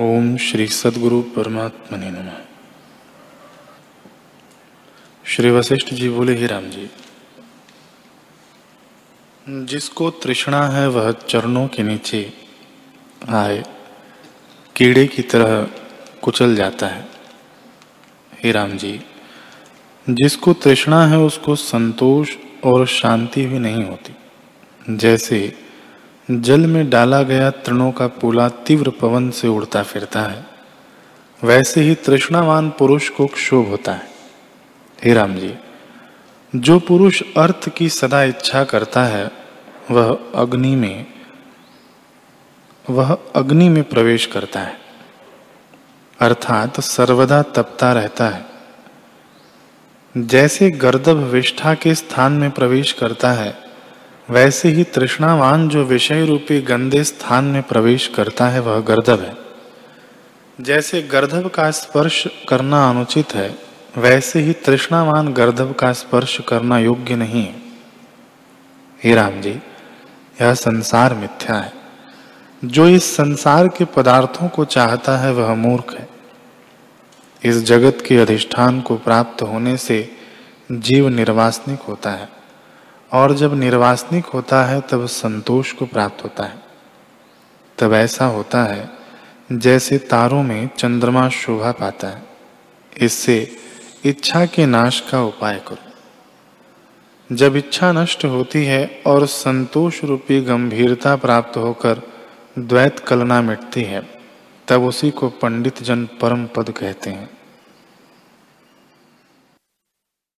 ओम श्री सदगुरु परमात्मा नम। श्री वशिष्ठ जी, बोले, ही राम जी, जिसको तृष्णा है, वह चरणों के नीचे आए, कीड़े की तरह कुचल जाता है। हे राम जी, जिसको तृष्णा है, उसको संतोष और शांति भी नहीं होती। जैसे जल में डाला गया तृणों का पोला तीव्र पवन से उड़ता फिरता है। वैसे ही तृष्णावान पुरुष को क्षोभ होता है। हे राम जी, जो पुरुष अर्थ की सदा इच्छा करता है, वह अग्नि में, वह अग्नि में प्रवेश करता है। अर्थात सर्वदा तपता रहता है। जैसे गर्दभ विष्ठा के स्थान में प्रवेश करता है वैसे ही तृष्णावान जो विषय रूपी गंदे स्थान में प्रवेश करता है, वह गर्दभ है। जैसे गर्दभ का स्पर्श करना अनुचित है, वैसे ही तृष्णावान गर्दभ का स्पर्श करना योग्य नहीं है। हे राम जी, यह संसार मिथ्या है। जो इस संसार के पदार्थों को चाहता है, वह मूर्ख है। इस जगत के अधिष्ठान को प्राप्त होने से जीव निर्वासनिक होता है। और जब निर्वासनिक होता है, तब संतोष को प्राप्त होता है। तब ऐसा होता है, जैसे तारों में चंद्रमा शोभा पाता है। इससे इच्छा के नाश का उपाय करो। जब इच्छा नष्ट होती है और संतोष रूपी गंभीरता प्राप्त होकर द्वैत कलना मिटती है, तब उसी को पंडित जन परम पद कहते हैं।